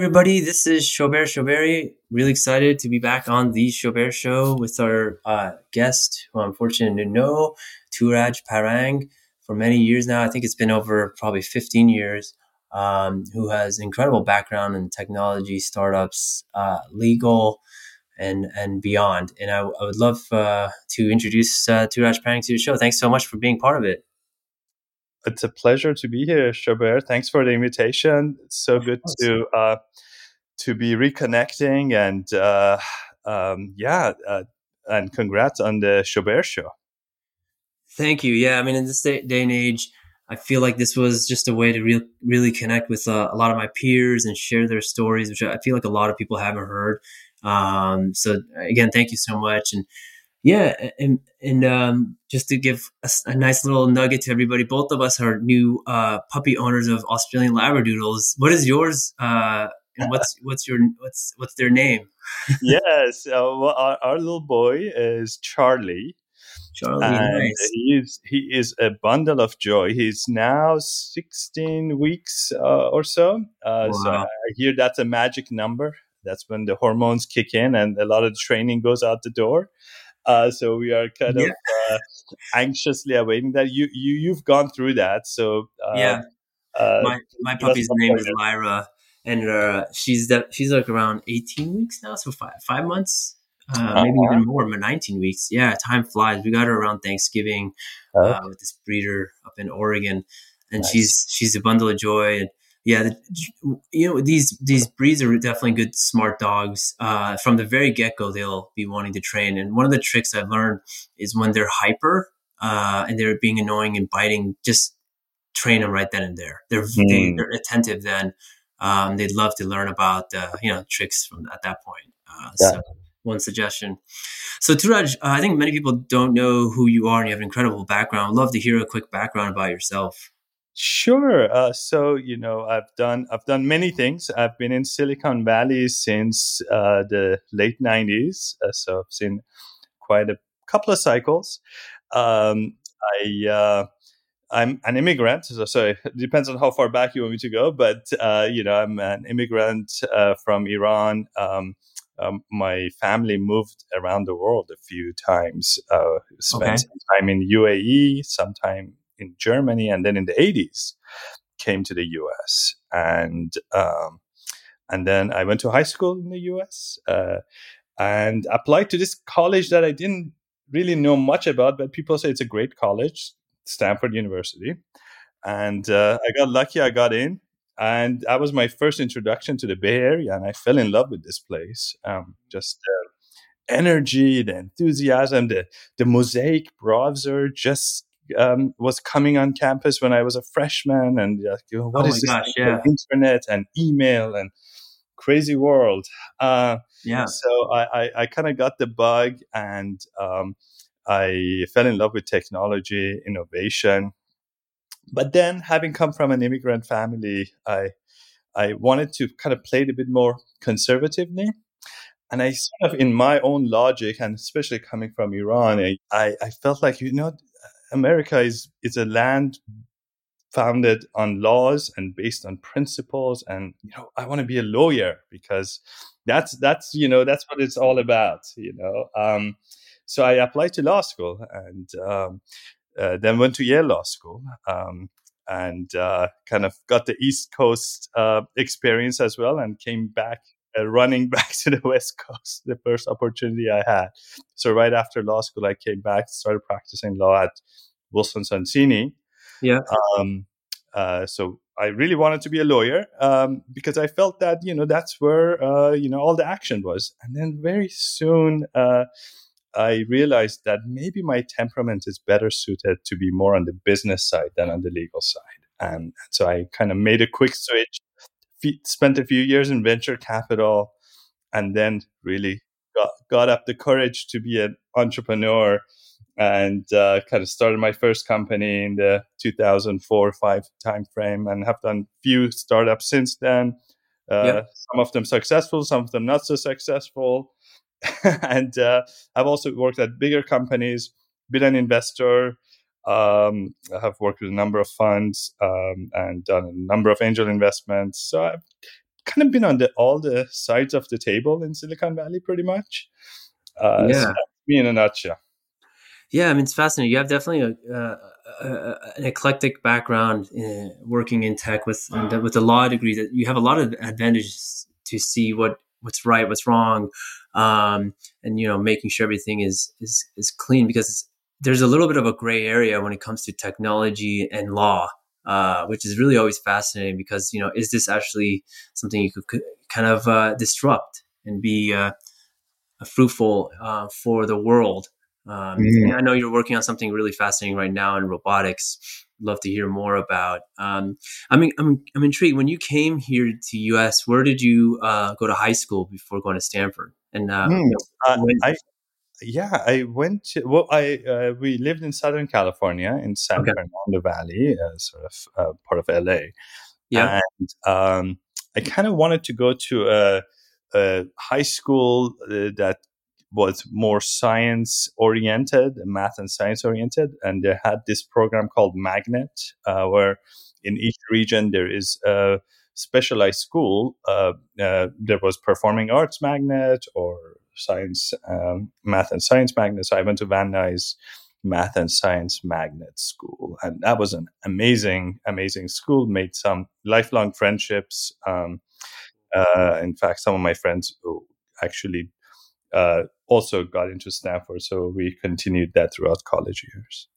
everybody. This is Shobeir Chaubert. Really excited to be back on the Shobeir Show with our uh, guest, who I'm fortunate to know, Touraj Parang, for many years now. I think it's been over probably 15 years. Um, who has incredible background in technology, startups, uh, legal, and and beyond. And I, I would love uh, to introduce uh, Touraj Parang to the show. Thanks so much for being part of it. It's a pleasure to be here, Shobeir. Thanks for the invitation. It's so good to uh, to be reconnecting and uh, um, yeah, uh, and congrats on the Shobeir show. Thank you. Yeah, I mean, in this day, day and age, I feel like this was just a way to re- really connect with uh, a lot of my peers and share their stories, which I feel like a lot of people haven't heard. Um, so again, thank you so much. And yeah, and and um, just to give a, a, nice little nugget to everybody, both of us are new uh, puppy owners of Australian Labradoodles. What is yours? Uh, and what's what's your what's what's their name? yes, uh, well, our, our, little boy is Charlie. Charlie, nice. He is he is a bundle of joy. He's now sixteen weeks uh, or so. Uh, wow. So I hear that's a magic number. That's when the hormones kick in and a lot of training goes out the door. Uh, so we are kind yeah. of uh, anxiously awaiting that. You you you've gone through that, so uh, yeah. Uh, my my puppy's name is Lyra, and uh, she's that she's like around eighteen weeks now, so five five months, uh, maybe uh-huh. even more, but nineteen weeks. Yeah, time flies. We got her around Thanksgiving uh, with this breeder up in Oregon, and nice. she's she's a bundle of joy. And yeah, the, you know these these breeds are definitely good smart dogs. Uh, from the very get go, they'll be wanting to train. And one of the tricks I've learned is when they're hyper uh, and they're being annoying and biting, just train them right then and there. They're mm. they, are attentive then. Um, they'd love to learn about uh, you know tricks from at that point. Uh, yeah. So one suggestion. So Touraj, uh, I think many people don't know who you are and you have an incredible background. I'd love to hear a quick background about yourself. Sure. Uh, so you know, I've done I've done many things. I've been in Silicon Valley since uh, the late '90s, uh, so I've seen quite a couple of cycles. Um, I uh, I'm an immigrant, so, so, it depends on how far back you want me to go. But uh, you know, I'm an immigrant uh, from Iran. Um, um, my family moved around the world a few times. spent okay. some time in UAE, some time in Germany, and then in the 80s came to the US. And um, and then I went to high school in the US uh, and applied to this college that I didn't really know much about, but people say it's a great college, Stanford University. And uh, I got lucky, I got in. And that was my first introduction to the Bay Area, and I fell in love with this place. Um, just the energy, the enthusiasm, the the mosaic browser just um, was coming on campus when I was a freshman, and uh, you what oh is this gosh, yeah. internet and email and crazy world? Uh, yeah. So I, I, I kind of got the bug, and um, I fell in love with technology, innovation. But then, having come from an immigrant family, I I wanted to kind of play it a bit more conservatively. And I sort of, in my own logic, and especially coming from Iran, I, I felt like, you know, America is is a land founded on laws and based on principles. And you know i want to be a lawyer because that's that's you know that's what it's all about you know? Um, so i applied to law school and um, uh, then went to yale law school um, and uh, kind of got the east coast uh, experience as well and came back uh, running back to the west coast the first opportunity i had. So right after law school i came back started practicing law at wilson sonsini. Yeah. Um, uh, so i really wanted to be a lawyer um, because i felt that you know that's where uh, you know all the action was. And then very soon uh, i realized that maybe my temperament is better suited to be more on the business side than on the legal side. And so i kind of made a quick switch spent a few years in venture capital and then really got, got up the courage to be an entrepreneur and uh, kind of started my first company in the 2004 5 timeframe and have done a few startups since then. Uh, some of them successful some of them not so successful. And uh, i've also worked at bigger companies been an investor um, I have worked with a number of funds um, and done a number of angel investments. So I've kind of been on the all the sides of the table in Silicon Valley, pretty much. Uh, yeah, so me in a nutshell. Yeah, I mean it's fascinating. You have definitely a, a, a an eclectic background in working in tech with with a law degree. That you have a lot of advantages to see what what's right, what's wrong, um, and you know making sure everything is is is clean because there's a little bit of a gray area when it comes to technology and law, uh, which is really always fascinating because you know is this actually something you could kind of uh, disrupt and be uh, fruitful uh, for the world? Um, mm. I know you're working on something really fascinating right now in robotics. Love to hear more about. Um, I mean, I'm I'm intrigued. When you came here to US, where did you uh, go to high school before going to Stanford? And uh, mm. you know, I yeah, I went to, well, I, uh, we lived in Southern California in San okay. Fernando Valley, uh, sort of uh, part of LA. Yeah. And um, I kind of wanted to go to a, a high school uh, that was more science oriented, math and science oriented. And they had this program called Magnet, uh, where in each region there is a specialized school. Uh, there was performing arts magnet or science, um, math and science magnet. So I went to Van Nuys Math and Science Magnet School, and that was an amazing, amazing school. Made some lifelong friendships. Um, uh, in fact, some of my friends who actually uh, also got into Stanford, so we continued that throughout college years.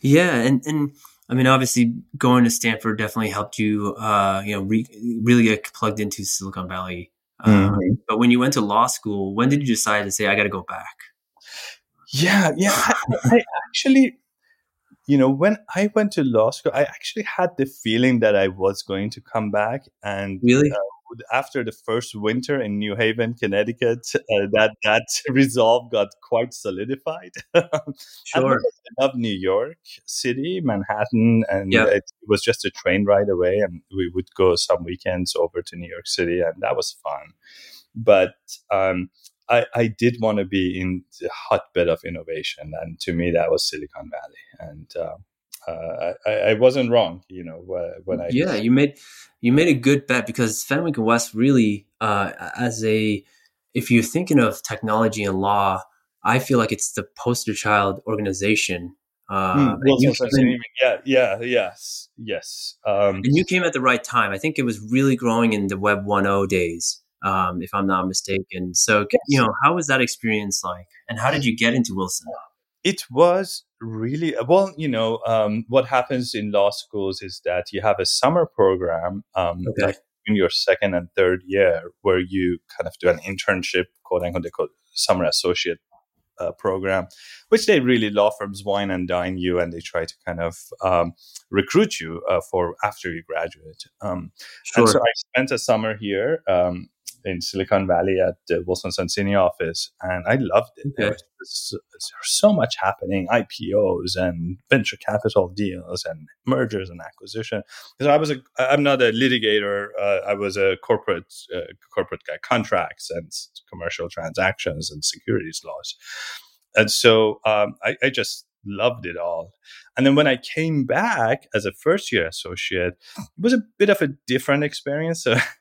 Yeah, and and I mean, obviously, going to Stanford definitely helped you, uh, you know, re- really get plugged into Silicon Valley Mm-hmm. Um, but when you went to law school, when did you decide to say, I got to go back? Yeah, yeah. I, I, actually, you know, when I went to law school, I actually had the feeling that I was going to come back. And really, uh, after the first winter in New Haven, Connecticut, uh, that that resolve got quite solidified. sure, I love New York City, Manhattan, and yep. it was just a train ride away, and we would go some weekends over to New York City, and that was fun. But um, I, I did want to be in the hotbed of innovation, and to me, that was Silicon Valley, and. Uh, uh, I, I, wasn't wrong, you know, when I yeah, you made you made a good bet because Fenwick and West really, uh, as a if you're thinking of technology and law, I feel like it's the poster child organization. Uh, mm, well, yeah, yeah, yes, yes. Um, and you came at the right time. I think it was really growing in the Web 1.0 days, um, if I'm not mistaken. So, yes. you know, how was that experience like, and how did you get into Wilson? It was really well you know um, what happens in law schools is that you have a summer program um, okay. like in your second and third year where you kind of do an internship quote unquote they call summer associate uh, program which they really law firms wine and dine you and they try to kind of um, recruit you uh, for after you graduate um, sure. and so i spent a summer here um, in Silicon Valley at the Wilson Sonsini office, and I loved it. There, was, there was so much happening: IPOs and venture capital deals and mergers and acquisition. So I was a, I'm not a litigator. Uh, I was a corporate uh, corporate guy, contracts and commercial transactions and securities laws, and so um, I, I just loved it all. And then when I came back as a first year associate, it was a bit of a different experience. So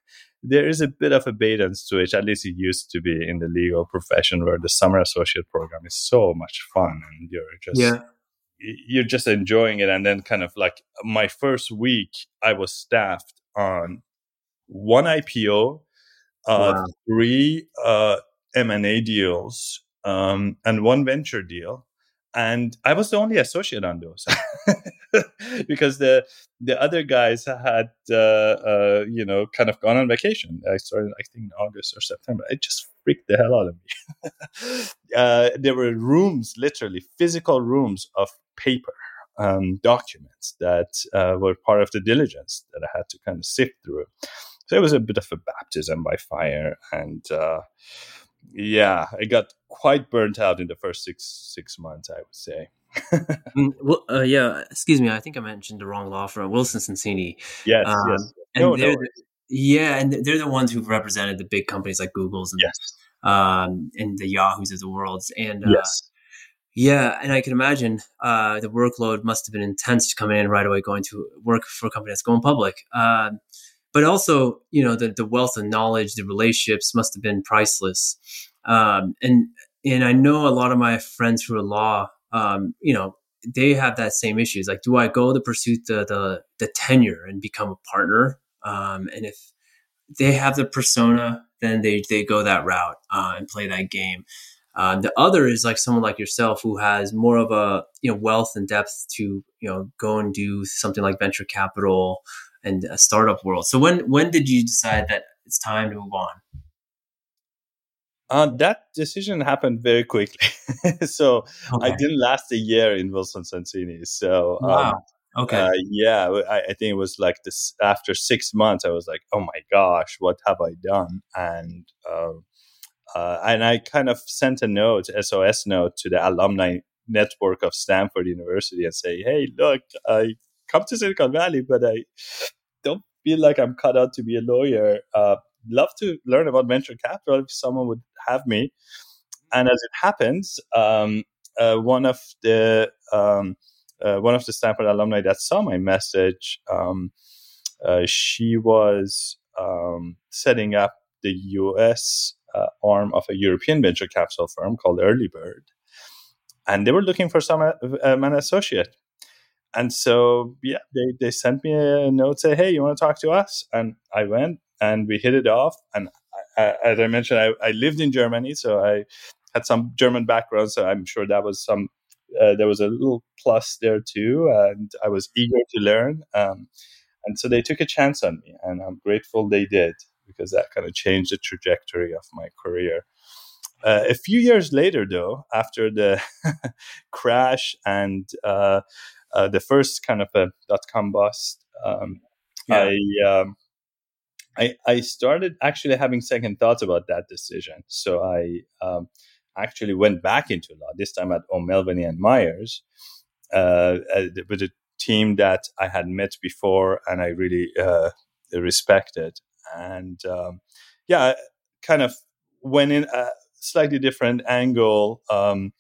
there is a bit of a bait and switch. At least it used to be in the legal profession, where the summer associate program is so much fun, and you're just yeah. you're just enjoying it. And then, kind of like my first week, I was staffed on one IPO, uh, wow. three uh, M and A deals, um, and one venture deal and I was the only associate on those because the the other guys had uh, uh, you know kind of gone on vacation. I started I think in August or September. It just freaked the hell out of me. uh, there were rooms, literally physical rooms of paper um, documents that uh, were part of the diligence that I had to kind of sift through. So it was a bit of a baptism by fire, and uh, yeah, I got quite burnt out in the first six six months. I would say. Mm, well, uh, yeah. Excuse me. I think I mentioned the wrong law firm, Wilson Sonsini. Yes. Um, yes. And no, no the, yeah, and they're the ones who've represented the big companies like Google's and yes. um, and the Yahoos of the world. And uh, yes. Yeah, and I can imagine uh, the workload must have been intense coming in right away, going to work for a company that's going public. Uh, but also you know the the wealth of knowledge, the relationships must have been priceless. Um, and and I know a lot of my friends who are law, um, you know, they have that same issues. Like, do I go to pursue the the, the tenure and become a partner? Um, and if they have the persona, then they they go that route uh, and play that game. Uh, the other is like someone like yourself who has more of a you know wealth and depth to you know go and do something like venture capital and a startup world. So when when did you decide that it's time to move on? Uh, that decision happened very quickly. so okay. I didn't last a year in Wilson Sonsini. So um, wow. Um, okay. Uh, yeah, I, I, think it was like this. After six months, I was like, "Oh my gosh, what have I done?" And uh, uh, and I kind of sent a note, SOS note, to the alumni network of Stanford University and say, "Hey, look, I come to Silicon Valley, but I don't feel like I'm cut out to be a lawyer. Uh, love to learn about venture capital if someone would have me. And as it happens, um, uh, one of the um, uh, one of the Stanford alumni that saw my message, um, uh, she was um, setting up the U.S. Uh, arm of a European venture capital firm called Earlybird, and they were looking for some um, an associate. And so, yeah, they, they sent me a note, say, "Hey, you want to talk to us?" And I went, and we hit it off. And I, as I mentioned, I, I, lived in Germany, so I had some German background. So I'm sure that was some uh, there was a little plus there too, and I was eager to learn. Um, and so they took a chance on me, and I'm grateful they did because that kind of changed the trajectory of my career. Uh, a few years later, though, after the crash and uh, uh, the first kind of a dot com bust, um, yeah. I um, I, I started actually having second thoughts about that decision. So I um, actually went back into law, this time at O'Melveny and Myers, uh, uh, with a team that I had met before and I really uh, respected. And um, yeah, kind of went in a slightly different angle um,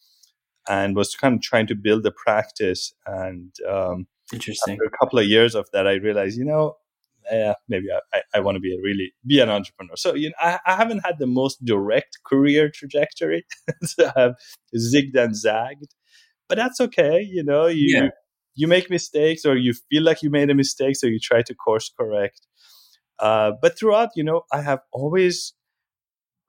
and was kind of trying to build a practice. And um, interesting. After a couple of years of that, I realized, you know, yeah, maybe I, I want to be a really be an entrepreneur. So you know, I, I haven't had the most direct career trajectory. so I have zigged and zagged, but that's okay. You know, you yeah. you make mistakes, or you feel like you made a mistake, so you try to course correct. Uh, but throughout, you know, I have always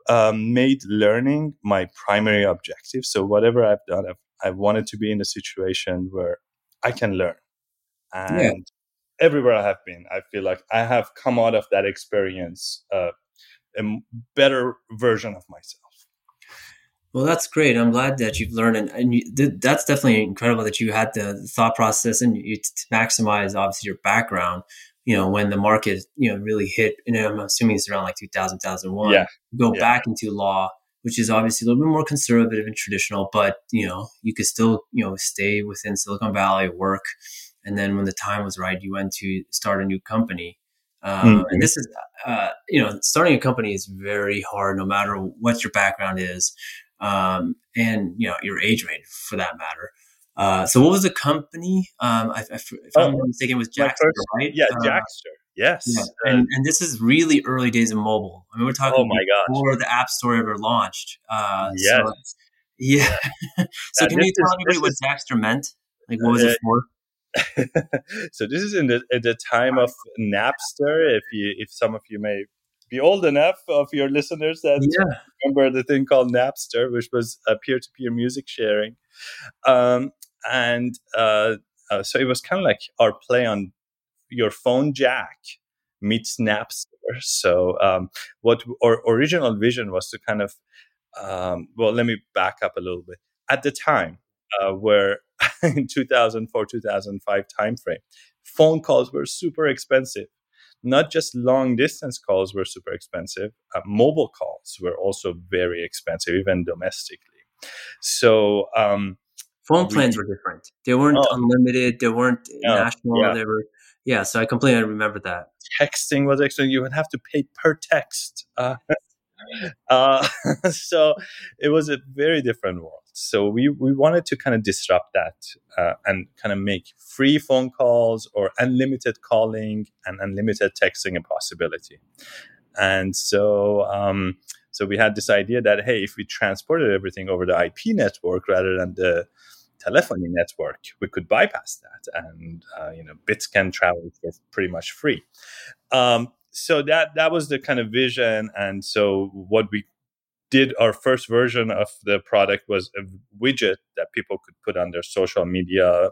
um, made learning my primary objective. So whatever I've done, I've, I've wanted to be in a situation where I can learn. And yeah everywhere I have been, I feel like I have come out of that experience uh, a better version of myself. Well, that's great. I'm glad that you've learned, and, and you, th- that's definitely incredible that you had the, the thought process and you to maximize obviously your background. You know, when the market you know really hit, and I'm assuming it's around like 2000, 2001. Yeah. Go yeah. back into law, which is obviously a little bit more conservative and traditional, but you know, you could still you know stay within Silicon Valley, work and then when the time was right, you went to start a new company. Uh, mm-hmm. And this is, uh, you know, starting a company is very hard, no matter what your background is, um, and you know your age range for that matter. Uh, so, what was the company? Um, I, if I'm not mistaken, it was Jaxtr, first, right? Yeah, uh, Jaxtr. Yes, yeah. and and this is really early days of mobile. I mean, we're talking oh my before gosh. the App Store ever launched. Uh, yes. So, yeah. so, can you tell me what Jaxtr meant? Like, what was it uh, for? so this is in the, at the time of Napster. If you, if some of you may be old enough of your listeners that yeah. remember the thing called Napster, which was a peer-to-peer music sharing, um, and uh, uh, so it was kind of like our play on your phone jack meets Napster. So um, what our original vision was to kind of um, well, let me back up a little bit. At the time, uh, where in 2004 2005 timeframe. Phone calls were super expensive. Not just long distance calls were super expensive uh, mobile calls were also very expensive even domestically. So um, phone plans were different. They weren't oh, unlimited they weren't national yeah. they were yeah so i completely remember that. Texting was actually you would have to pay per text. Uh, uh, so it was a very different world. So we, we wanted to kind of disrupt that uh, and kind of make free phone calls or unlimited calling and unlimited texting a possibility. And so, um, so we had this idea that hey, if we transported everything over the IP network rather than the telephony network, we could bypass that, and uh, you know, bits can travel for pretty much free. Um, so that that was the kind of vision, and so what we did our first version of the product was a widget that people could put on their social media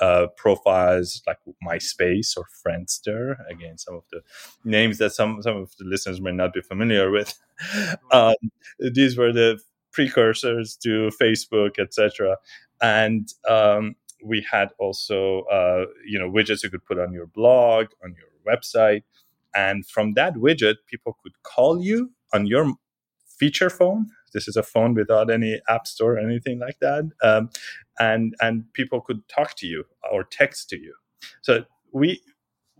uh, profiles like MySpace or Friendster. Again, some of the names that some some of the listeners may not be familiar with. Um, these were the precursors to Facebook, etc. And um, we had also uh, you know widgets you could put on your blog, on your website, and from that widget, people could call you on your feature phone. This is a phone without any app store or anything like that, um, and and people could talk to you or text to you. So we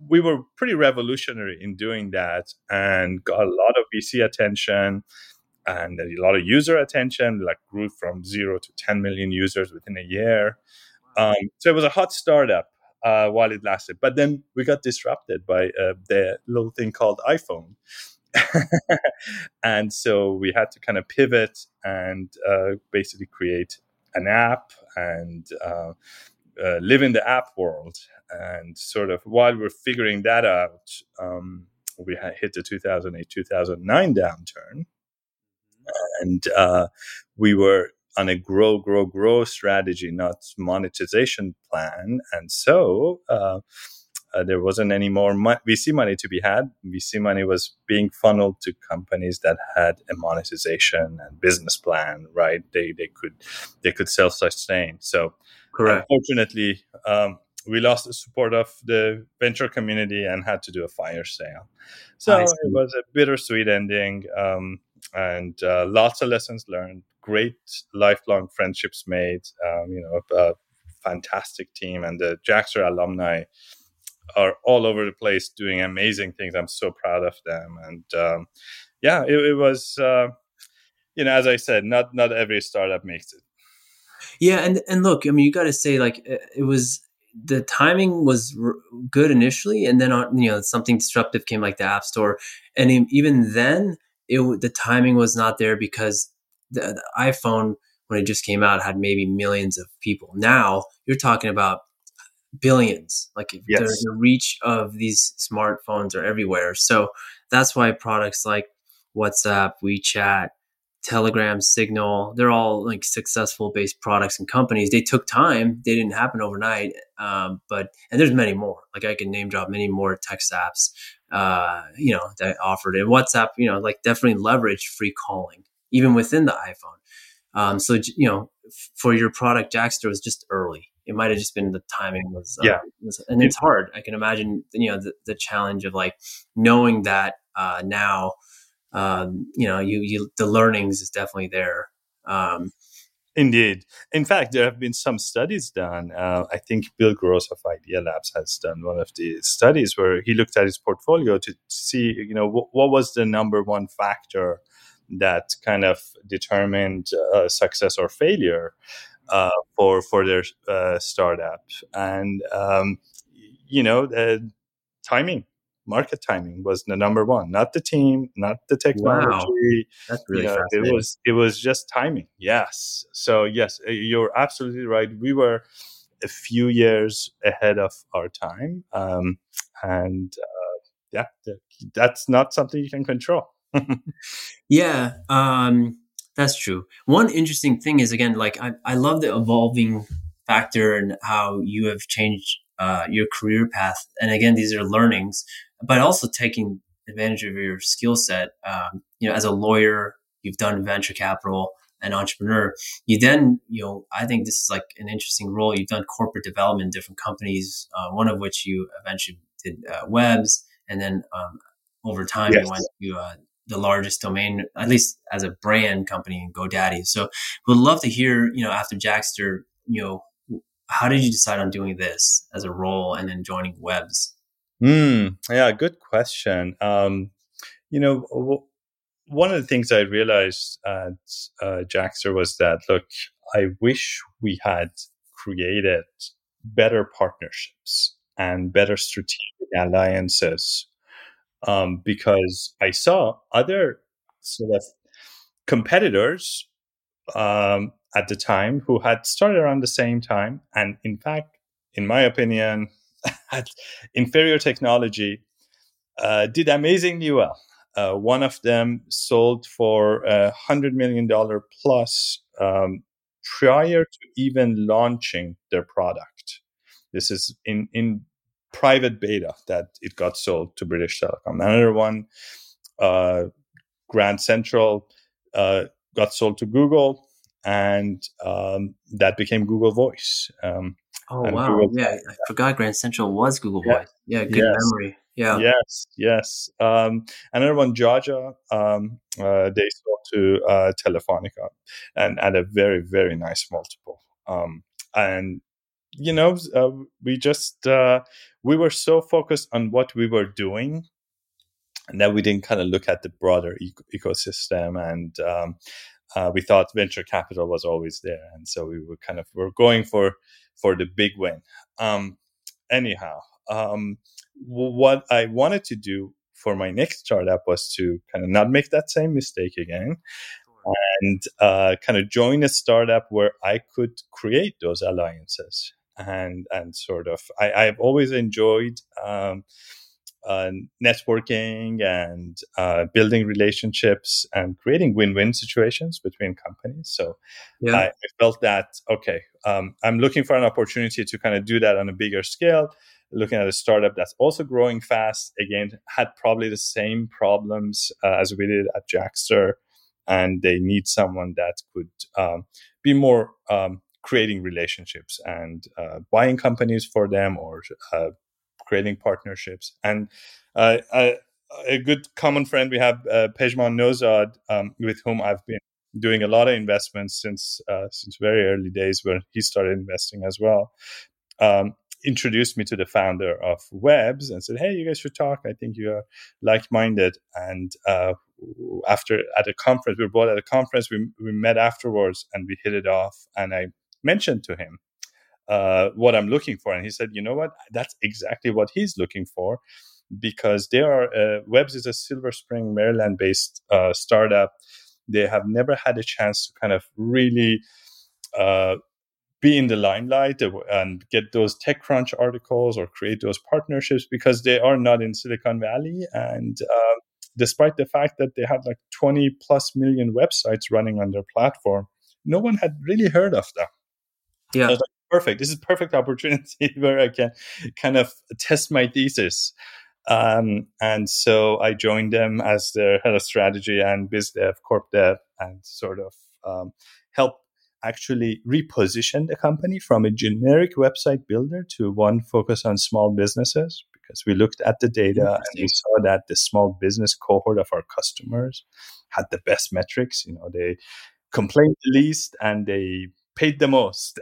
we were pretty revolutionary in doing that and got a lot of VC attention and a lot of user attention. Like grew from zero to 10 million users within a year. Um, so it was a hot startup uh, while it lasted. But then we got disrupted by uh, the little thing called iPhone. and so we had to kind of pivot and uh, basically create an app and uh, uh, live in the app world. And sort of while we're figuring that out, um, we hit the 2008 2009 downturn. And uh, we were on a grow, grow, grow strategy, not monetization plan. And so uh, uh, there wasn't any more mo- VC money to be had. VC money was being funneled to companies that had a monetization and business plan. Right? They they could they could self sustain. So, correct. Unfortunately, um, we lost the support of the venture community and had to do a fire sale. So it was a bittersweet ending. Um, and uh, lots of lessons learned, great lifelong friendships made. Um, you know, a, a, fantastic team, and the Jaxtr alumni are all over the place doing amazing things. I'm so proud of them, and um, yeah, it, it was. Uh, you know, as I said, not not every startup makes it. Yeah, and and look, I mean, you got to say like it was the timing was r- good initially, and then on you know something disruptive came like the App Store, and even then it the timing was not there because the, the iPhone when it just came out had maybe millions of people. Now you're talking about billions. Like yes. the, the reach of these smartphones are everywhere. So that's why products like WhatsApp, WeChat, Telegram, Signal, they're all like successful based products and companies. They took time. They didn't happen overnight. Um, but, and there's many more, like I can name drop many more text apps, uh, you know, that offered and WhatsApp, you know, like definitely leverage free calling even within the iPhone. Um, so, you know, for your product, Jaxtr was just early. It might have just been the timing was, uh, yeah. Was, and it's hard. I can imagine, you know, the, the challenge of like knowing that uh, now, um, you know, you, you the learnings is definitely there. Um, Indeed. In fact, there have been some studies done. Uh, I think Bill Gross of Idea Labs has done one of the studies where he looked at his portfolio to see, you know, what, what was the number one factor that kind of determined uh, success or failure uh, for for their uh, startup, and um, you know, the timing market timing was the number one, not the team, not the technology. Wow. That's really you know, it was it was just timing. Yes. So yes, uh, you're absolutely right. We were a few years ahead of our time, um, and uh, yeah, that's not something you can control. yeah, um, that's true. One interesting thing is again, like I, I love the evolving factor and how you have changed uh, your career path. And again, these are learnings but also taking advantage of your skill set. Um, you know, as a lawyer, you've done venture capital, and entrepreneur. You then, you know, I think this is like an interesting role. You've done corporate development in different companies, uh, one of which you eventually did uh, webs, and then um, over time yes. you went to uh, the largest domain, at least as a brand company in GoDaddy. So, would love to hear, you know, after Jaxtr, you know, how did you decide on doing this as a role and then joining webs? Mm, yeah, good question. Um, you know, w- one of the things I realized at uh, Jaxtr was that look, I wish we had created better partnerships and better strategic alliances um, because I saw other sort of competitors um, at the time who had started around the same time. And in fact, in my opinion, had inferior technology, uh, did amazingly well. Uh, one of them sold for a hundred million dollar plus um, prior to even launching their product. This is in in private beta that it got sold to British Telecom. Another one, uh, Grand Central, uh, got sold to Google, and um, that became Google Voice. Um, oh wow! Google yeah, I forgot Grand Central was Google yeah. Voice. Yeah, good yes. memory. Yeah. Yes. Yes. Um, another one, Jajah. Um, uh, they sold to uh, Telefonica, and at a very very nice multiple. Um, and you know, uh, we just uh, we were so focused on what we were doing and that we didn't kind of look at the broader ecosystem and um, uh, we thought venture capital was always there and so we were kind of we're going for for the big win. Um, anyhow um, what i wanted to do for my next startup was to kind of not make that same mistake again and uh, kind of join a startup where i could create those alliances and and sort of I, I've always enjoyed um, uh, networking and uh, building relationships and creating win-win situations between companies. So yeah. I, I, felt that okay, um, I'm looking for an opportunity to kind of do that on a bigger scale. Looking at a startup that's also growing fast, again, had probably the same problems uh, as we did at Jaxtr, and they need someone that could um, be more um, creating relationships and uh, buying companies for them or uh, creating partnerships. And uh, a, a, good common friend we have, uh, Pejman Nozad, um, with whom I've been doing a lot of investments since uh, since very early days when he started investing as well. Um, introduced me to the founder of Webs and said, "Hey, you guys should talk. I think you are like-minded." And uh, after at a conference, we were both at a conference. We we met afterwards and we hit it off. And I mentioned to him uh, what I'm looking for, and he said, "You know what? That's exactly what he's looking for." Because they are uh, Webs is a Silver Spring, Maryland-based uh, startup. They have never had a chance to kind of really uh, be in the limelight and get those TechCrunch articles or create those partnerships because they are not in Silicon Valley. And uh, despite the fact that they had like 20 plus million websites running on their platform, no one had really heard of them. Yeah. Like, perfect. This is perfect opportunity where I can kind of test my thesis. Um, and so I joined them as their head of strategy and biz dev, corp dev, and sort of um, help actually reposition the company from a generic website builder to one focused on small businesses because we looked at the data and we saw that the small business cohort of our customers had the best metrics. You know, they complained the least and they paid the most.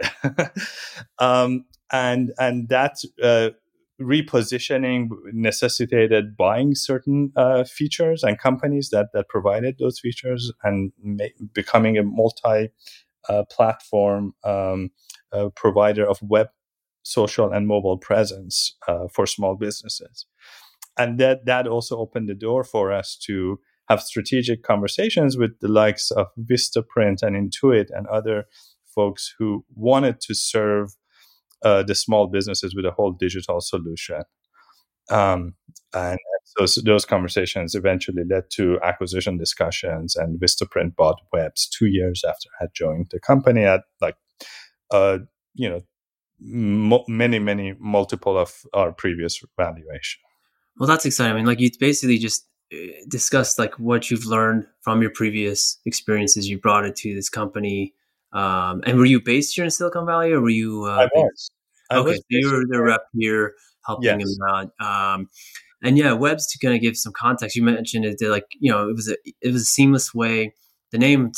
um, and and that uh, repositioning necessitated buying certain uh, features and companies that that provided those features and ma- becoming a multi uh, platform um, uh, provider of web social and mobile presence uh, for small businesses and that that also opened the door for us to have strategic conversations with the likes of Vistaprint and Intuit and other folks who wanted to serve uh, the small businesses with a whole digital solution. Um, and so, those conversations eventually led to acquisition discussions, and Vistaprint bought Webs two years after I had joined the company at like, uh, you know, mo- many, many multiple of our previous valuation. Well, that's exciting. I mean, like you basically just uh, discussed like what you've learned from your previous experiences. You brought it to this company um, and were you based here in Silicon Valley, or were you? Uh, I was. I okay, was so you were the rep here helping yes. him out. Um, and yeah, Webs to kind of give some context. You mentioned it did like you know it was a it was a seamless way. The name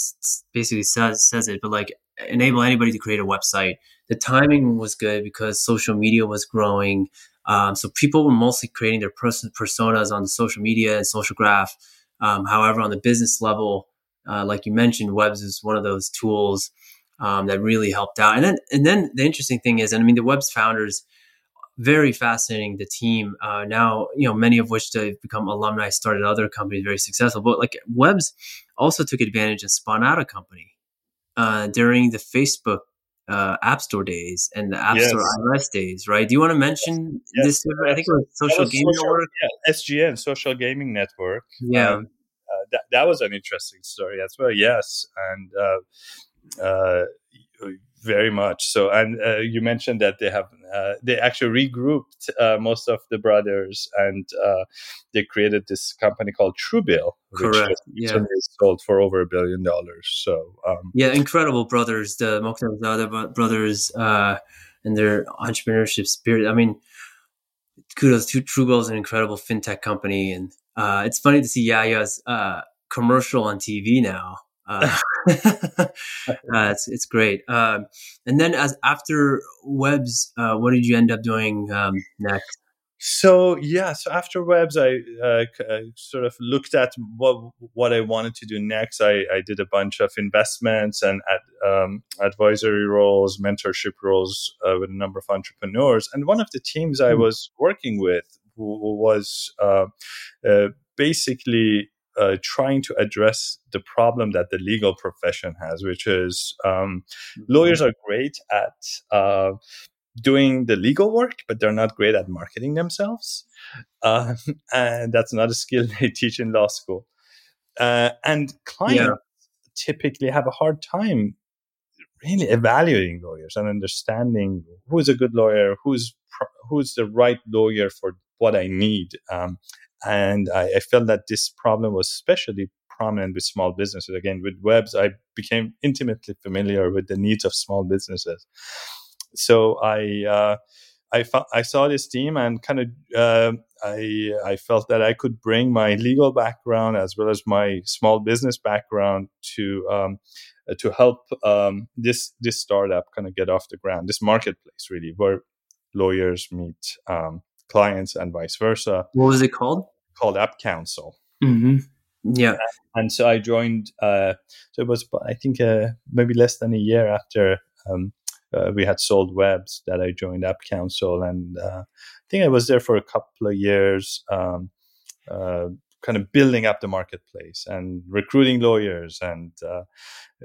basically says says it, but like enable anybody to create a website. The timing was good because social media was growing. Um, so people were mostly creating their person personas on social media and social graph Um, however, on the business level, uh, like you mentioned, Webs is one of those tools um, that really helped out. And then, and then the interesting thing is, and I mean, the Webs founders, very fascinating. The team uh, now, you know, many of which they've become alumni, started other companies, very successful. But like Webs also took advantage and spun out a company uh, during the Facebook uh, App Store days and the App yes. Store iOS days, right? Do you want to mention yes. this? I think it was Social was Gaming social, Network. Yeah, SGN, Social Gaming Network. Yeah. Um, uh, that, that was an interesting story as well. Yes. And uh, uh, very much so. And uh, you mentioned that they have uh, they actually regrouped uh, most of the brothers and uh, they created this company called Truebill, Correct. which yeah. sold for over a billion dollars. So um, yeah, incredible brothers, the Mokhtar brothers, uh, and their entrepreneurship spirit. I mean, kudos to Truebill is an incredible fintech company, and uh, it's funny to see Yahya's commercial on TV now. Uh, uh, it's it's great. Um, and then as after Webs, uh, what did you end up doing um, next? So yeah, so after Webs, I uh, uh, sort of looked at what what I wanted to do next. I, I did a bunch of investments and ad, um, advisory roles, mentorship roles uh, with a number of entrepreneurs. And one of the teams I hmm. was working with was basically uh, trying to address the problem that the legal profession has, which is um, mm-hmm. lawyers are great at uh, doing the legal work, but they're not great at marketing themselves. Uh, and that's not a skill they teach in law school. Uh, and clients yeah. typically have a hard time really evaluating lawyers and understanding who's a good lawyer, who's who's the right lawyer for what I need. Um, and I, I, felt that this problem was especially prominent with small businesses. Again, with webs, I became intimately familiar with the needs of small businesses. So I, uh, I, I saw this team and kind of uh, I, I felt that I could bring my legal background as well as my small business background to um, uh, to help um, this this startup kind of get off the ground. This marketplace really where lawyers meet um, clients and vice versa. What was it called? Called UpCounsel. Mm-hmm. Yeah. And so I joined, uh, so it was, I think, uh, maybe less than a year after um, uh, we had sold webs that I joined App Council. And uh, I think I was there for a couple of years, um, uh, kind of building up the marketplace and recruiting lawyers and uh,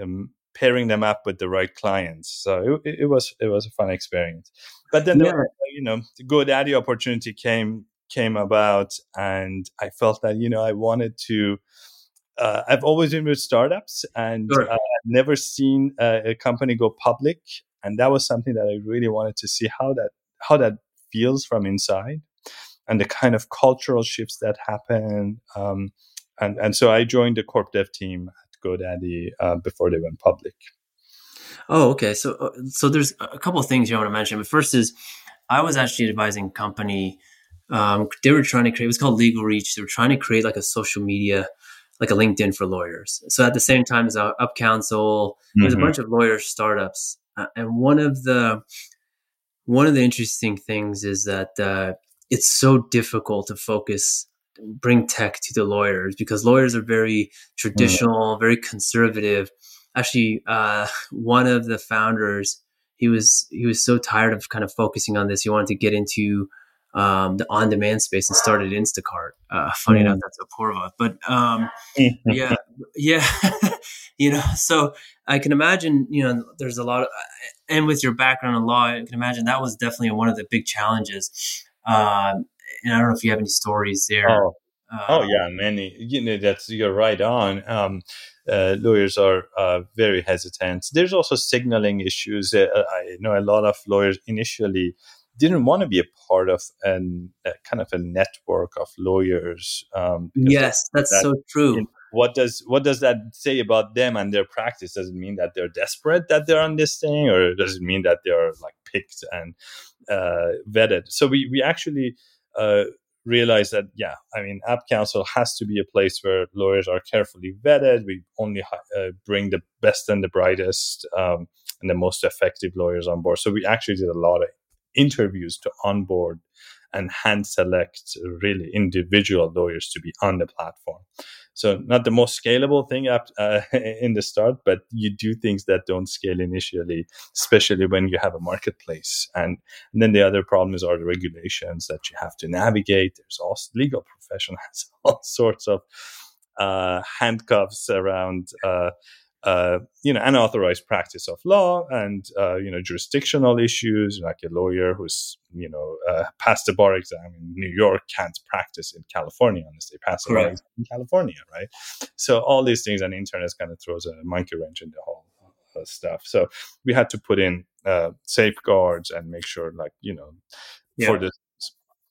um, pairing them up with the right clients. So it, it was it was a fun experience. But then yeah. the, you know the GoDaddy opportunity came came about, and I felt that you know I wanted to. Uh, I've always been with startups, and sure. uh, I've never seen a, a company go public, and that was something that I really wanted to see how that how that feels from inside, and the kind of cultural shifts that happen. Um, and and so I joined the corp dev team GoDaddy uh, before they went public. Oh, okay. So, uh, so there's a couple of things you want to mention. But first is, I was actually advising company. Um, they were trying to create. It was called Legal Reach. They were trying to create like a social media, like a LinkedIn for lawyers. So at the same time as our UpCounsel, there's mm-hmm. a bunch of lawyer startups, uh, and one of the one of the interesting things is that uh, it's so difficult to focus bring tech to the lawyers because lawyers are very traditional, mm. very conservative. Actually, uh, one of the founders, he was he was so tired of kind of focusing on this. He wanted to get into um, the on-demand space and started Instacart. Uh, funny mm. enough, that's a Apoorva, but um, yeah, yeah, you know. So I can imagine, you know, there's a lot of, and with your background in law, I can imagine that was definitely one of the big challenges. Um, and I don't know if you have any stories there. Oh, uh, oh yeah, many. You know, that's you're right on. Um, uh, lawyers are uh, very hesitant. There's also signaling issues. Uh, I know a lot of lawyers initially didn't want to be a part of an, a kind of a network of lawyers. Um, yes, that's that, so true. You know, what does what does that say about them and their practice? Does it mean that they're desperate that they're on this thing, or does it mean that they're like picked and uh, vetted? So we we actually uh, realize that yeah i mean app council has to be a place where lawyers are carefully vetted. We only uh, bring the best and the brightest um, and the most effective lawyers on board. So we actually did a lot of interviews to onboard and hand select really individual lawyers to be on the platform So not the most scalable thing up uh, in the start, but you do things that don't scale initially, especially when you have a marketplace. And, and then the other problems are the regulations that you have to navigate. There's also legal profession has all sorts of uh, handcuffs around uh, uh, you know, unauthorized practice of law and, uh, you know, jurisdictional issues, like a lawyer who's, you know, uh, passed the bar exam in New York can't practice in California unless they pass the bar exam in California, right? So all these things and the internet kind of throws a monkey wrench in the whole uh, stuff. So we had to put in uh, safeguards and make sure, like, you know, yeah. for the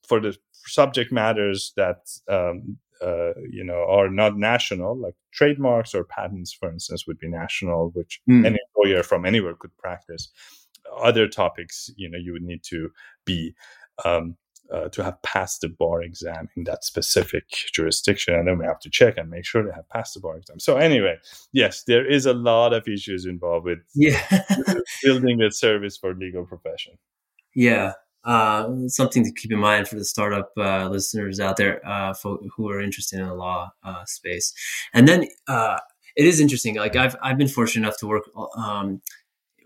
for the subject matters that um, uh, you know are not national like trademarks or patents for instance would be national which mm. any lawyer from anywhere could practice. Other topics you know you would need to be um, uh, to have passed the bar exam in that specific jurisdiction and then we have to check and make sure they have passed the bar exam. So anyway yes there is a lot of issues involved with yeah. building a service for legal profession. Yeah uh, something to keep in mind for the startup uh, listeners out there uh, who are interested in the law uh, space. And then uh, it is interesting. Like I've I've been fortunate enough to work um,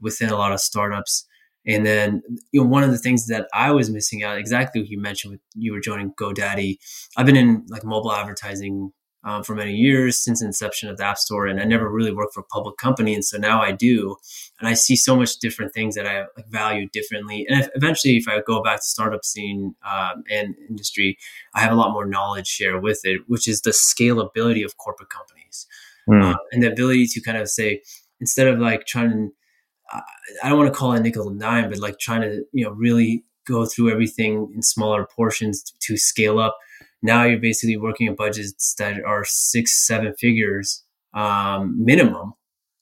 within a lot of startups. And then, you know, one of the things that I was missing out, exactly what you mentioned with you were joining GoDaddy. I've been in like mobile advertising um, for many years since inception of the App Store, and I never really worked for a public company, and so now I do, and I see so much different things that I like, value differently. And if, eventually, if I go back to startup scene um, and industry, I have a lot more knowledge share with it, which is the scalability of corporate companies mm. and the ability to kind of say instead of like trying to, I don't want to call it nickel and dime, but like trying to you know really go through everything in smaller portions to, to scale up now you're basically working at budgets that are six, seven figures um, minimum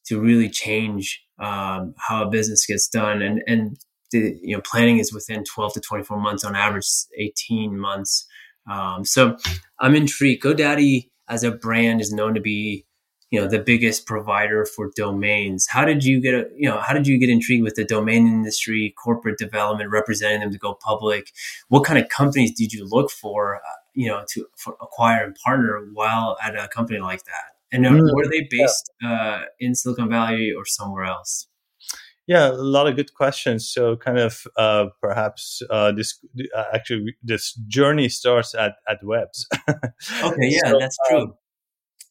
to really change um, how a business gets done. And and the you know planning is within 12 to 24 months on average, 18 months. Um, so I'm intrigued. GoDaddy as a brand is known to be you know the biggest provider for domains how did you get a, you know how did you get intrigued with the domain industry corporate development representing them to go public what kind of companies did you look for you know to acquire and partner while at a company like that and mm, were they based yeah. uh, in silicon valley or somewhere else yeah, a lot of good questions. So, kind of uh, perhaps uh, this uh, actually this journey starts at at Webs. okay, yeah, so, that's true. Um,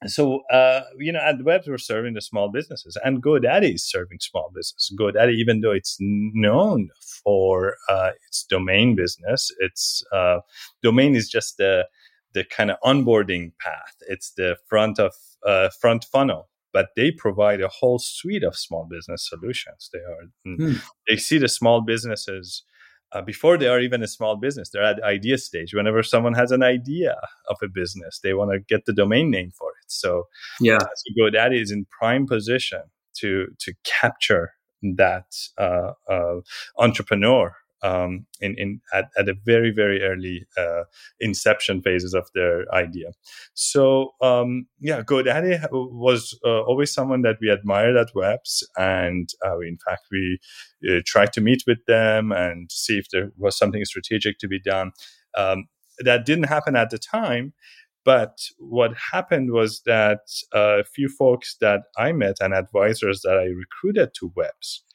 so uh, you know at the web we're serving the small businesses and godaddy is serving small business. Godaddy even though it's known for uh, its domain business its uh, domain is just the the kind of onboarding path. It's the front of uh, front funnel but they provide a whole suite of small business solutions. They are hmm. they see the small businesses uh, before they are even a small business. They're at idea stage. Whenever someone has an idea of a business, they want to get the domain name for it. So yeah, so GoDaddy is in prime position to to capture that uh, uh, entrepreneur um, in, in at, at a very very early uh, inception phases of their idea. So um, yeah, GoDaddy was uh, always someone that we admired at Webs, and uh, in fact we uh, tried to meet with them and see if there was something strategic to be done. Um, that didn't happen at the time. But what happened was that uh, a few folks that I met and advisors that I recruited to Webs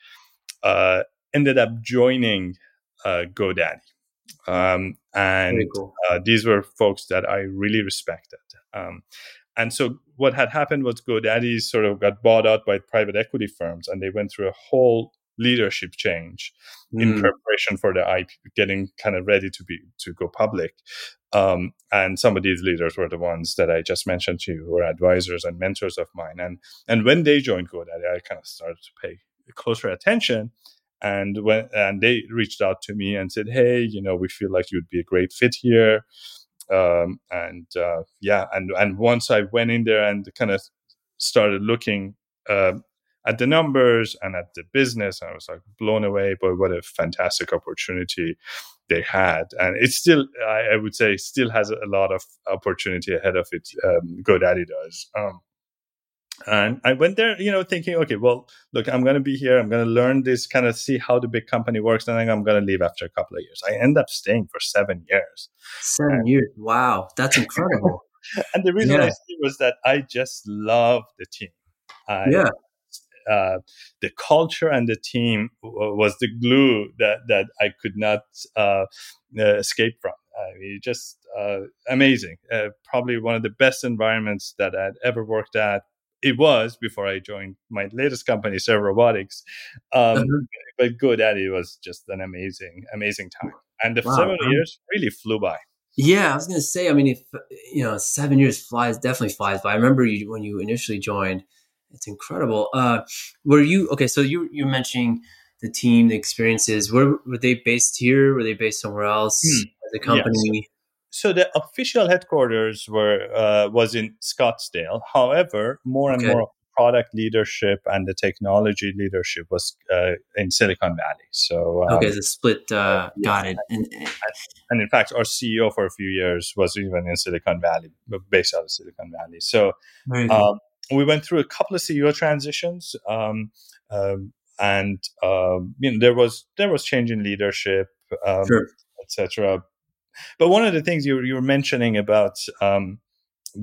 uh, ended up joining GoDaddy. Um, and cool. uh, these were folks that I really respected. Um, and so what had happened was GoDaddy sort of got bought out by private equity firms, and they went through a whole leadership change mm. in preparation for the IP, getting kind of ready to be to go public. Um, and some of these leaders were the ones that I just mentioned to you, who were advisors and mentors of mine. And and when they joined GoDaddy, I kind of started to pay closer attention and when and they reached out to me and said hey you know we feel like you'd be a great fit here. Um, and uh, yeah and and once i went in there and kind of started looking uh, at the numbers and at the business i was like blown away by what a fantastic opportunity they had. And it's still i, I would say still has a lot of opportunity ahead of it um, godaddy does um, and I went there, you know, thinking, okay, well, look, I'm going to be here. I'm going to learn this, kind of see how the big company works, and then I'm going to leave after a couple of years. I end up staying for seven years. Seven and, years. Wow, that's incredible. and the reason yeah. I stayed was that I just love the team. I, yeah. Uh, the culture and the team w- was the glue that, that I could not uh, uh, escape from. I mean, just uh, amazing. Uh, probably one of the best environments that I'd ever worked at. It was before I joined my latest company, Serve Robotics. Um, mm-hmm. But GoDaddy was just an amazing, amazing time. And the wow. seven years really flew by. Yeah, I was gonna say. I mean, if you know, seven years flies definitely flies by. I remember you when you initially joined. It's incredible. Uh, were you okay? So you you're mentioning the team, the experiences. Were were they based here? Were they based somewhere else? Hmm. The company. Yes. So the official headquarters were uh, was in Scottsdale. However, more and okay. more product leadership and the technology leadership was uh, in Silicon Valley. So um, okay, the split. Uh, got it. And, and, in fact, our CEO for a few years was even in Silicon Valley, based out of Silicon Valley. So um, we went through a couple of CEO transitions, um, um, and um, you know there was there was change in leadership, um, sure. etc. But one of the things you, you were mentioning about um,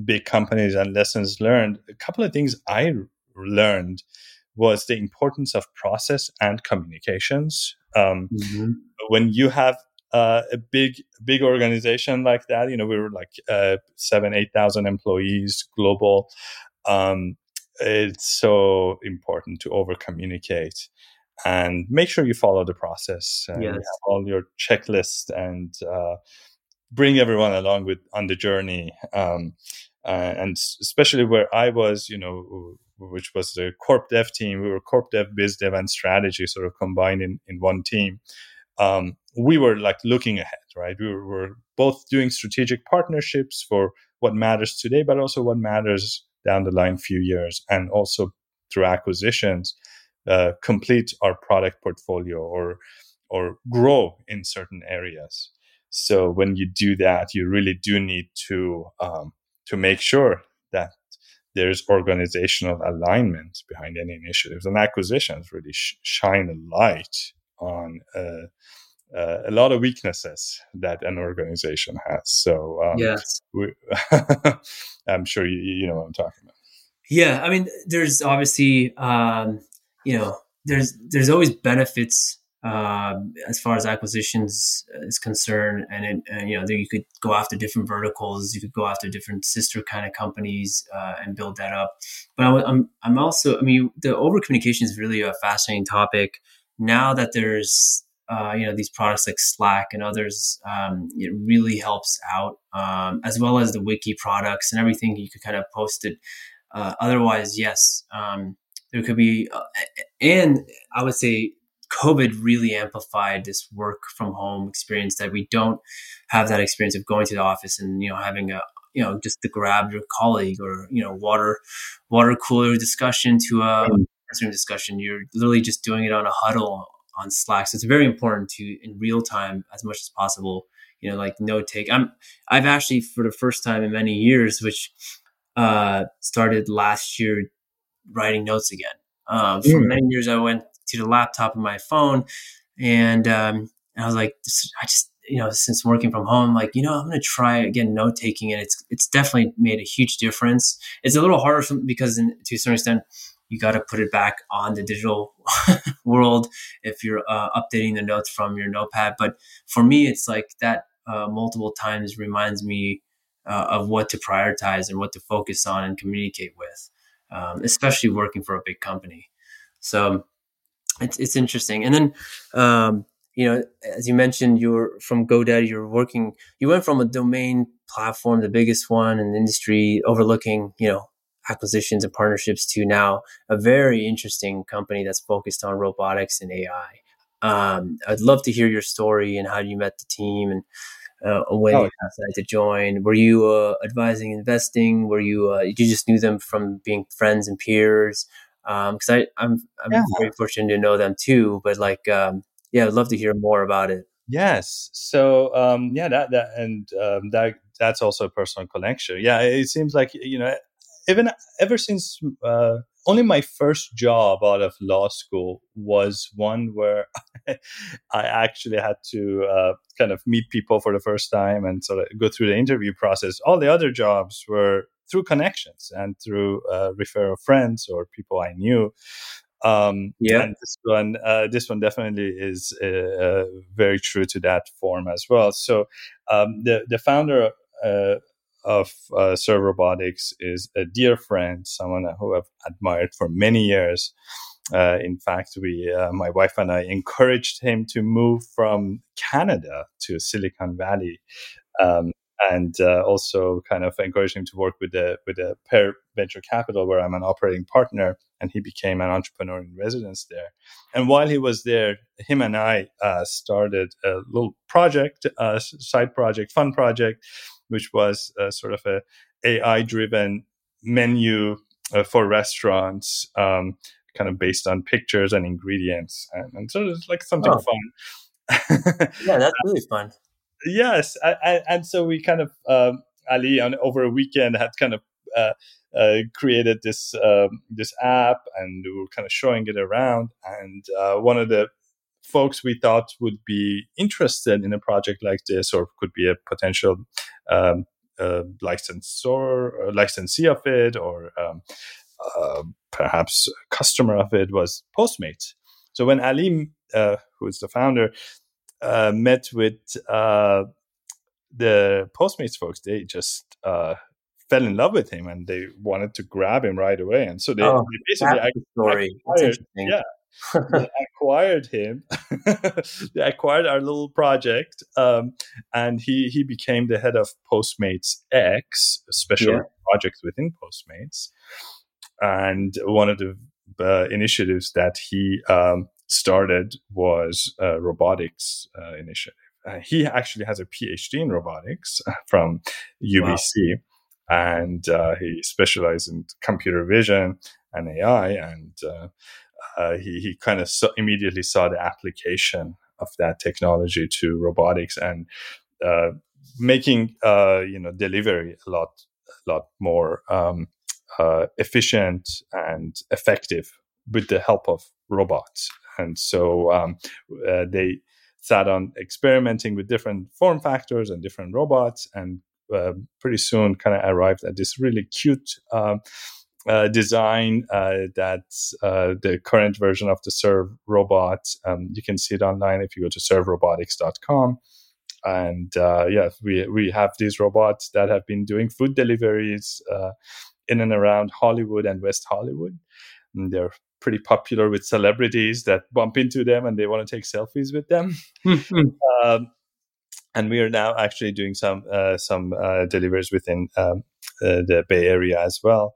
big companies and lessons learned, a couple of things I learned was the importance of process and communications. Um, mm-hmm. When you have uh, a big big organization like that, you know, we were like uh, seven eight thousand employees, global. Um, it's so important to over communicate and make sure you follow the process and yes. all your checklist and uh, bring everyone along with on the journey. Um, uh, and especially where I was, you know, which was the corp dev team, we were corp dev, biz dev, and strategy sort of combined in, in one team. Um, we were like looking ahead, right? We were, were, both doing strategic partnerships for what matters today, but also what matters down the line few years, and also through acquisitions, uh, complete our product portfolio or or grow in certain areas. So when you do that, you really do need to um, to make sure that there's organizational alignment behind any initiatives and acquisitions really sh- shine a light on uh, uh, a lot of weaknesses that an organization has. So um, yes, we, I'm sure you you know what I'm talking about. Yeah, I mean, there's obviously um, you know there's there's always benefits um, as far as acquisitions is concerned. And, it, and you know, you could go after different verticals, you could go after different sister kind of companies uh, and build that up. But I'm I'm also, I mean, the over communication is really a fascinating topic. Now that there's uh, you know these products like Slack and others, um, it really helps out, um, as well as the wiki products and everything. You could kind of post it. Uh, otherwise, yes, um, there could be, uh, and I would say COVID really amplified this work from home experience that we don't have that experience of going to the office and, you know, having a, you know, just to grab your colleague or, you know, water, water cooler discussion to a mm. discussion. You're literally just doing it on a huddle on Slack. So it's very important to, in real time, as much as possible, you know, like no take. I'm, I've actually, for the first time in many years, which, uh, started last year writing notes again. Um, for mm. many years, I went to the laptop and my phone. And, um, and I was like, I just, you know, since working from home, like, you know, I'm going to try again note taking, and it's it's definitely made a huge difference. It's a little harder because, in, to a certain extent, you got to put it back on the digital world if you're uh, updating the notes from your notepad. But for me, it's like that uh, multiple times reminds me uh, of what to prioritize and what to focus on and communicate with, um, especially working for a big company. So it's it's interesting. And then, um, you know, as you mentioned, you're from GoDaddy. You're working. You went from a domain platform, the biggest one in the industry, overlooking you know acquisitions and partnerships, to now a very interesting company that's focused on robotics and AI. Um, I'd love to hear your story and how you met the team and uh, when oh, you decided to join. Were you uh, advising investing? Were you uh, you just knew them from being friends and peers? because um, I I'm I'm yeah. very fortunate to know them too. But like, um, yeah, I'd love to hear more about it. Yes. So um, yeah, that that and um, that that's also a personal connection. Yeah, it seems like you know even ever since uh, only my first job out of law school was one where I actually had to uh, kind of meet people for the first time and sort of go through the interview process. All the other jobs were through connections and through uh, referral friends or people I knew. Um, yeah, and this one, uh, this one definitely is uh, uh, very true to that form as well. So um, the the founder uh, of uh, Robotics is a dear friend, someone who I've admired for many years. Uh, in fact, we, uh, my wife and I, encouraged him to move from Canada to Silicon Valley, um, and uh, also kind of encouraged him to work with the with a Pear Venture Capital, where I'm an operating partner, and he became an entrepreneur in residence there. And while he was there, him and I uh, started a little project, a side project, fun project which was uh, sort of a AI driven menu uh, for restaurants, um, kind of based on pictures and ingredients, and, and so it's like something oh. fun. yeah, that's really fun. Yes, I, I, and so we kind of um, Ali on over a weekend had kind of uh, uh, created this um, this app, and we were kind of showing it around. And uh, one of the folks we thought would be interested in a project like this or could be a potential um, uh, licensor, licensee of it, or um, uh, perhaps customer of it was Postmates. So when Ali, uh, who is the founder, uh, met with uh, the Postmates folks, they just uh, fell in love with him and they wanted to grab him right away. And so they, oh, they basically story. Acquired, yeah, they acquired him. they acquired our little project, um, and he he became the head of Postmates X, a special yeah. projects within Postmates. And one of the uh, initiatives that he um, started was a robotics uh, initiative. Uh, he actually has a PhD in robotics from UBC. Wow. And uh, he specialized in computer vision and AI, and uh, he, he kind of immediately saw the application of that technology to robotics and uh, making uh, you know delivery a lot a lot more um, uh, efficient and effective with the help of robots. And so um, uh, they sat on experimenting with different form factors and different robots, and uh, pretty soon kind of arrived at this really cute. Uh, design uh, that's uh, the current version of the Serve robot. Um, you can see it online if you go to serverobotics.com. And uh, yeah, we, we have these robots that have been doing food deliveries uh, in and around Hollywood and West Hollywood. And they're pretty popular with celebrities that bump into them and they want to take selfies with them. um, and we are now actually doing some uh, some deliveries within um, the Bay Area as well.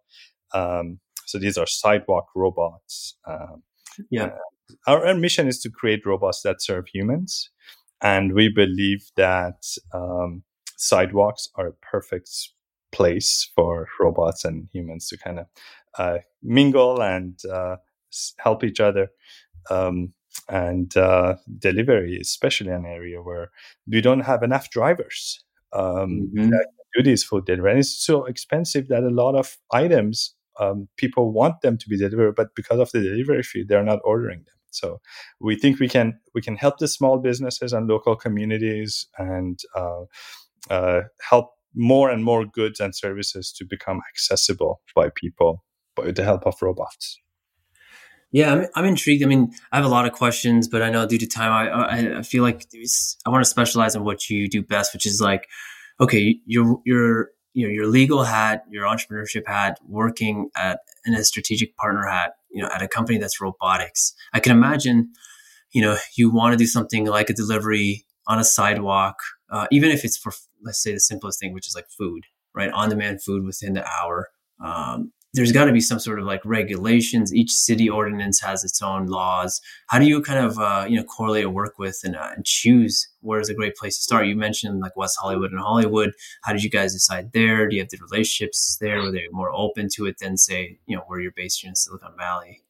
Um, so these are sidewalk robots. Um, yeah. our, our, mission is to create robots that serve humans. And we believe that um, sidewalks are a perfect place for robots and humans to kind of uh, mingle and uh, help each other. Um, and uh, delivery, especially an area where we don't have enough drivers um, mm-hmm. that do these food delivery. And it's so expensive that a lot of items um, people want them to be delivered, but because of the delivery fee, they're not ordering them. So we think we can we can help the small businesses and local communities and uh, uh, help more and more goods and services to become accessible by people by the help of robots. Yeah, I'm, I'm intrigued. I mean, I have a lot of questions, but I know due to time, I I, I feel like I want to specialize in what you do best, which is like, okay, you're you're you know your legal hat, your entrepreneurship hat, working at in a strategic partner hat, you know, at a company that's robotics. I can imagine, you know, you want to do something like a delivery on a sidewalk, uh, even if it's for let's say the simplest thing, which is like food, right? On demand food within the hour. Um, there's got to be some sort of like regulations. Each city ordinance has its own laws. How do you kind of uh, you know correlate or work with and, uh, and choose where is a great place to start? You mentioned like West Hollywood and Hollywood. How did you guys decide there? Do you have the relationships there? Were they more open to it than say you know where you're based here in Silicon Valley?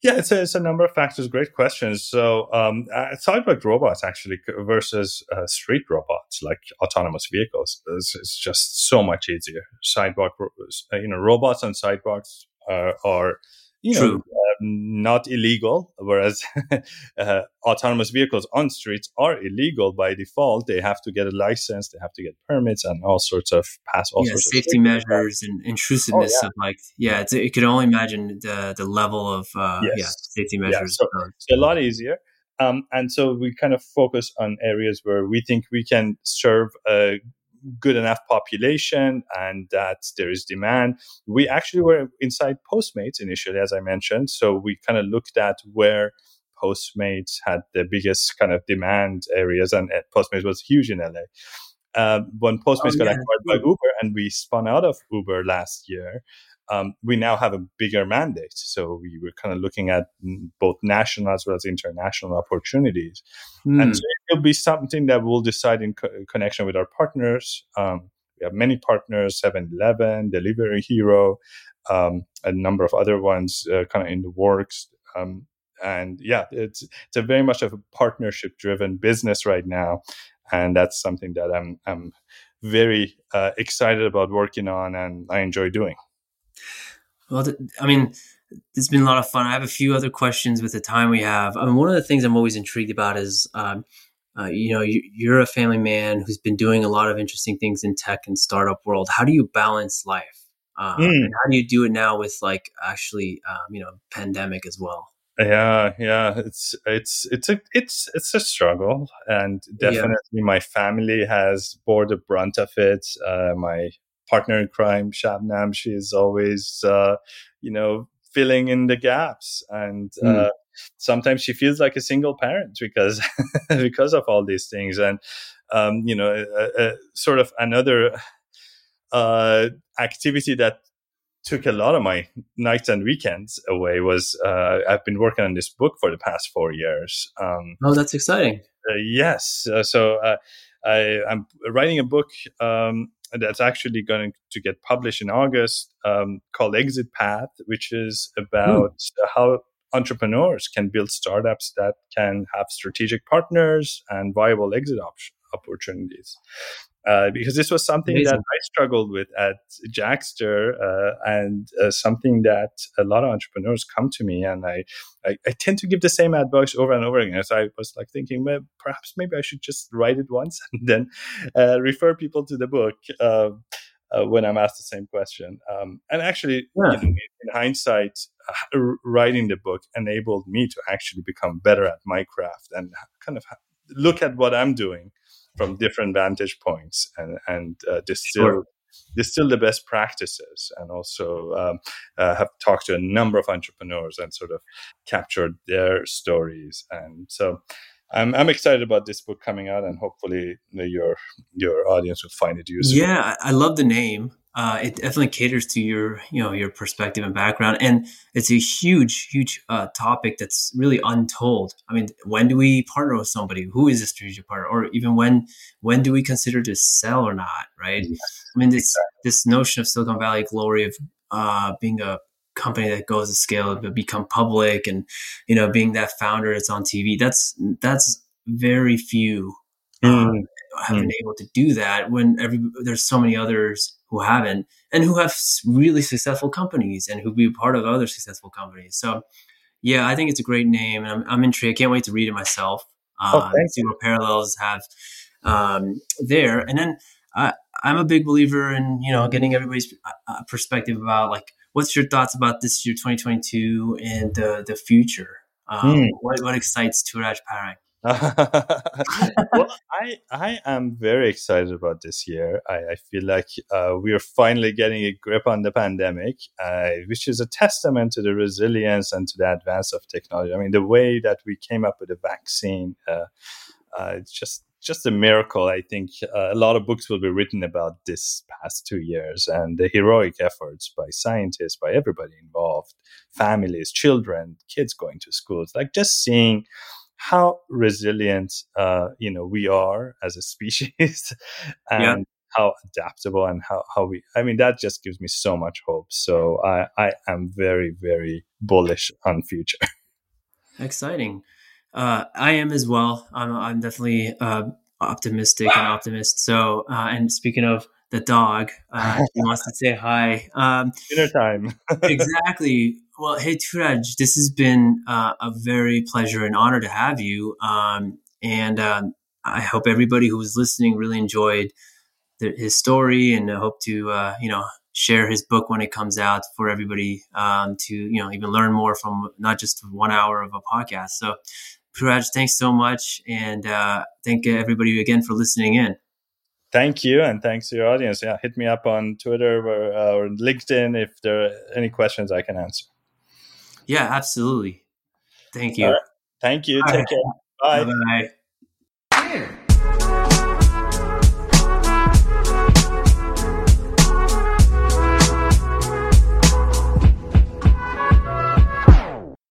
Yeah, it's a, it's a number of factors. Great questions. So, um, uh, sidewalk robots actually versus uh, street robots like autonomous vehicles is, is just so much easier. Sidewalk, uh, you know, robots on sidewalks are you know, uh, not illegal. Whereas uh, autonomous vehicles on streets are illegal by default. They have to get a license, they have to get permits, and all sorts of pass all yeah, sorts safety of measures and intrusiveness oh, yeah. of like yeah. It's, you could only imagine the the level of uh, yes. yeah safety measures. Yeah, so, so a lot easier. Um, and so we kind of focus on areas where we think we can serve a good enough population and that there is demand. We actually were inside Postmates initially, as I mentioned. So we kind of looked at where Postmates had the biggest kind of demand areas, and Postmates was huge in LA. Um, when Postmates oh, got yeah. acquired by Uber and we spun out of Uber last year, um, we now have a bigger mandate. So we were kind of looking at both national as well as international opportunities. Mm. And so it'll be something that we'll decide in co- connection with our partners. Um, we have many partners 7 Eleven, Delivery Hero, um, a number of other ones uh, kind of in the works. Um, and yeah, it's, it's a very much of a partnership driven business right now. And that's something that I'm, I'm very uh, excited about working on and I enjoy doing. Well, I mean, it's been a lot of fun. I have a few other questions with the time we have. I mean, one of the things I'm always intrigued about is, um, uh, you know, you, are a family man who's been doing a lot of interesting things in tech and startup world. How do you balance life? Um, mm. And how do you do it now with like actually, um, you know, pandemic as well? Yeah, yeah, it's it's it's a it's it's a struggle, and definitely yeah. my family has bore the brunt of it. Uh, my partner in crime, Shabnam, she is always, uh, you know, filling in the gaps. And mm. uh, sometimes she feels like a single parent because because of all these things. And um, you know, a, a, sort of another uh, activity that took a lot of my nights and weekends away was uh, I've been working on this book for the past four years. Um, oh, that's exciting. Uh, yes. Uh, so uh, I, am writing a book um, that's actually going to get published in August um, called Exit Path, which is about mm. how entrepreneurs can build startups that can have strategic partners and viable exit op- opportunities. Uh, because this was something Amazing. that I struggled with at Jaxtr, uh, and uh, something that a lot of entrepreneurs come to me, and I, I, I, tend to give the same advice over and over again. So I was like thinking, well, perhaps maybe I should just write it once and then uh, refer people to the book. Um, uh, when I'm asked the same question, um, and actually, yeah. you know, in hindsight, uh, writing the book enabled me to actually become better at my craft and kind of look at what I'm doing from different vantage points and and uh, distill sure. distill the best practices and also um, uh, have talked to a number of entrepreneurs and sort of captured their stories and so I'm, I'm excited about this book coming out and hopefully your your audience will find it useful. Yeah, I love the name uh, it definitely caters to your you know your perspective and background. And it's a huge huge uh, topic that's really untold. I mean when do we partner with somebody? Who is a strategic partner? Or even when when do we consider to sell or not right? Yes, i mean this exactly. this notion of silicon valley glory of uh, being a company that goes to scale to become public and you know being that founder that's on tv that's that's very few mm have been able to do that when every there's so many others who haven't and who have really successful companies and who be part of other successful companies. So yeah, I think it's a great name and I'm, I'm intrigued. I can't wait to read it myself. Oh, uh, see what parallels have um, there. And then I, I'm a big believer in, you know, getting everybody's uh, uh perspective about like, what's your thoughts about this year, 2022 and the, the future? Um, mm. what, what excites Touraj Parang? well, I I am very excited about this year. I, I feel like uh, we are finally getting a grip on the pandemic, uh, which is a testament to the resilience and to the advance of technology. I mean, the way that we came up with a vaccine, uh, uh it's just just a miracle. I think uh, a lot of books will be written about this past two years and the heroic efforts by scientists, by everybody involved, families, children, kids going to schools. Like just seeing how resilient uh, you know we are as a species and yeah. how adaptable and how, how we i mean that just gives me so much hope. So i i am very very bullish on future. Exciting. Uh, i am as well. I'm, I'm definitely uh, optimistic and optimist. So uh, and speaking of the dog. Uh, he wants to say hi. Um, Dinner time. exactly. Well, hey, Touraj, this has been uh, a very pleasure and honor to have you. Um, and um, I hope everybody who was listening really enjoyed the, his story, and I hope to uh, you know share his book when it comes out for everybody um, to you know even learn more from not just one hour of a podcast. So, Touraj, thanks so much, and uh, thank everybody again for listening in. Thank you, and thanks to your audience. Yeah, hit me up on Twitter or, uh, or LinkedIn if there are any questions I can answer. Yeah, absolutely. Thank you. Right. Thank you. Take care. Bye. Bye.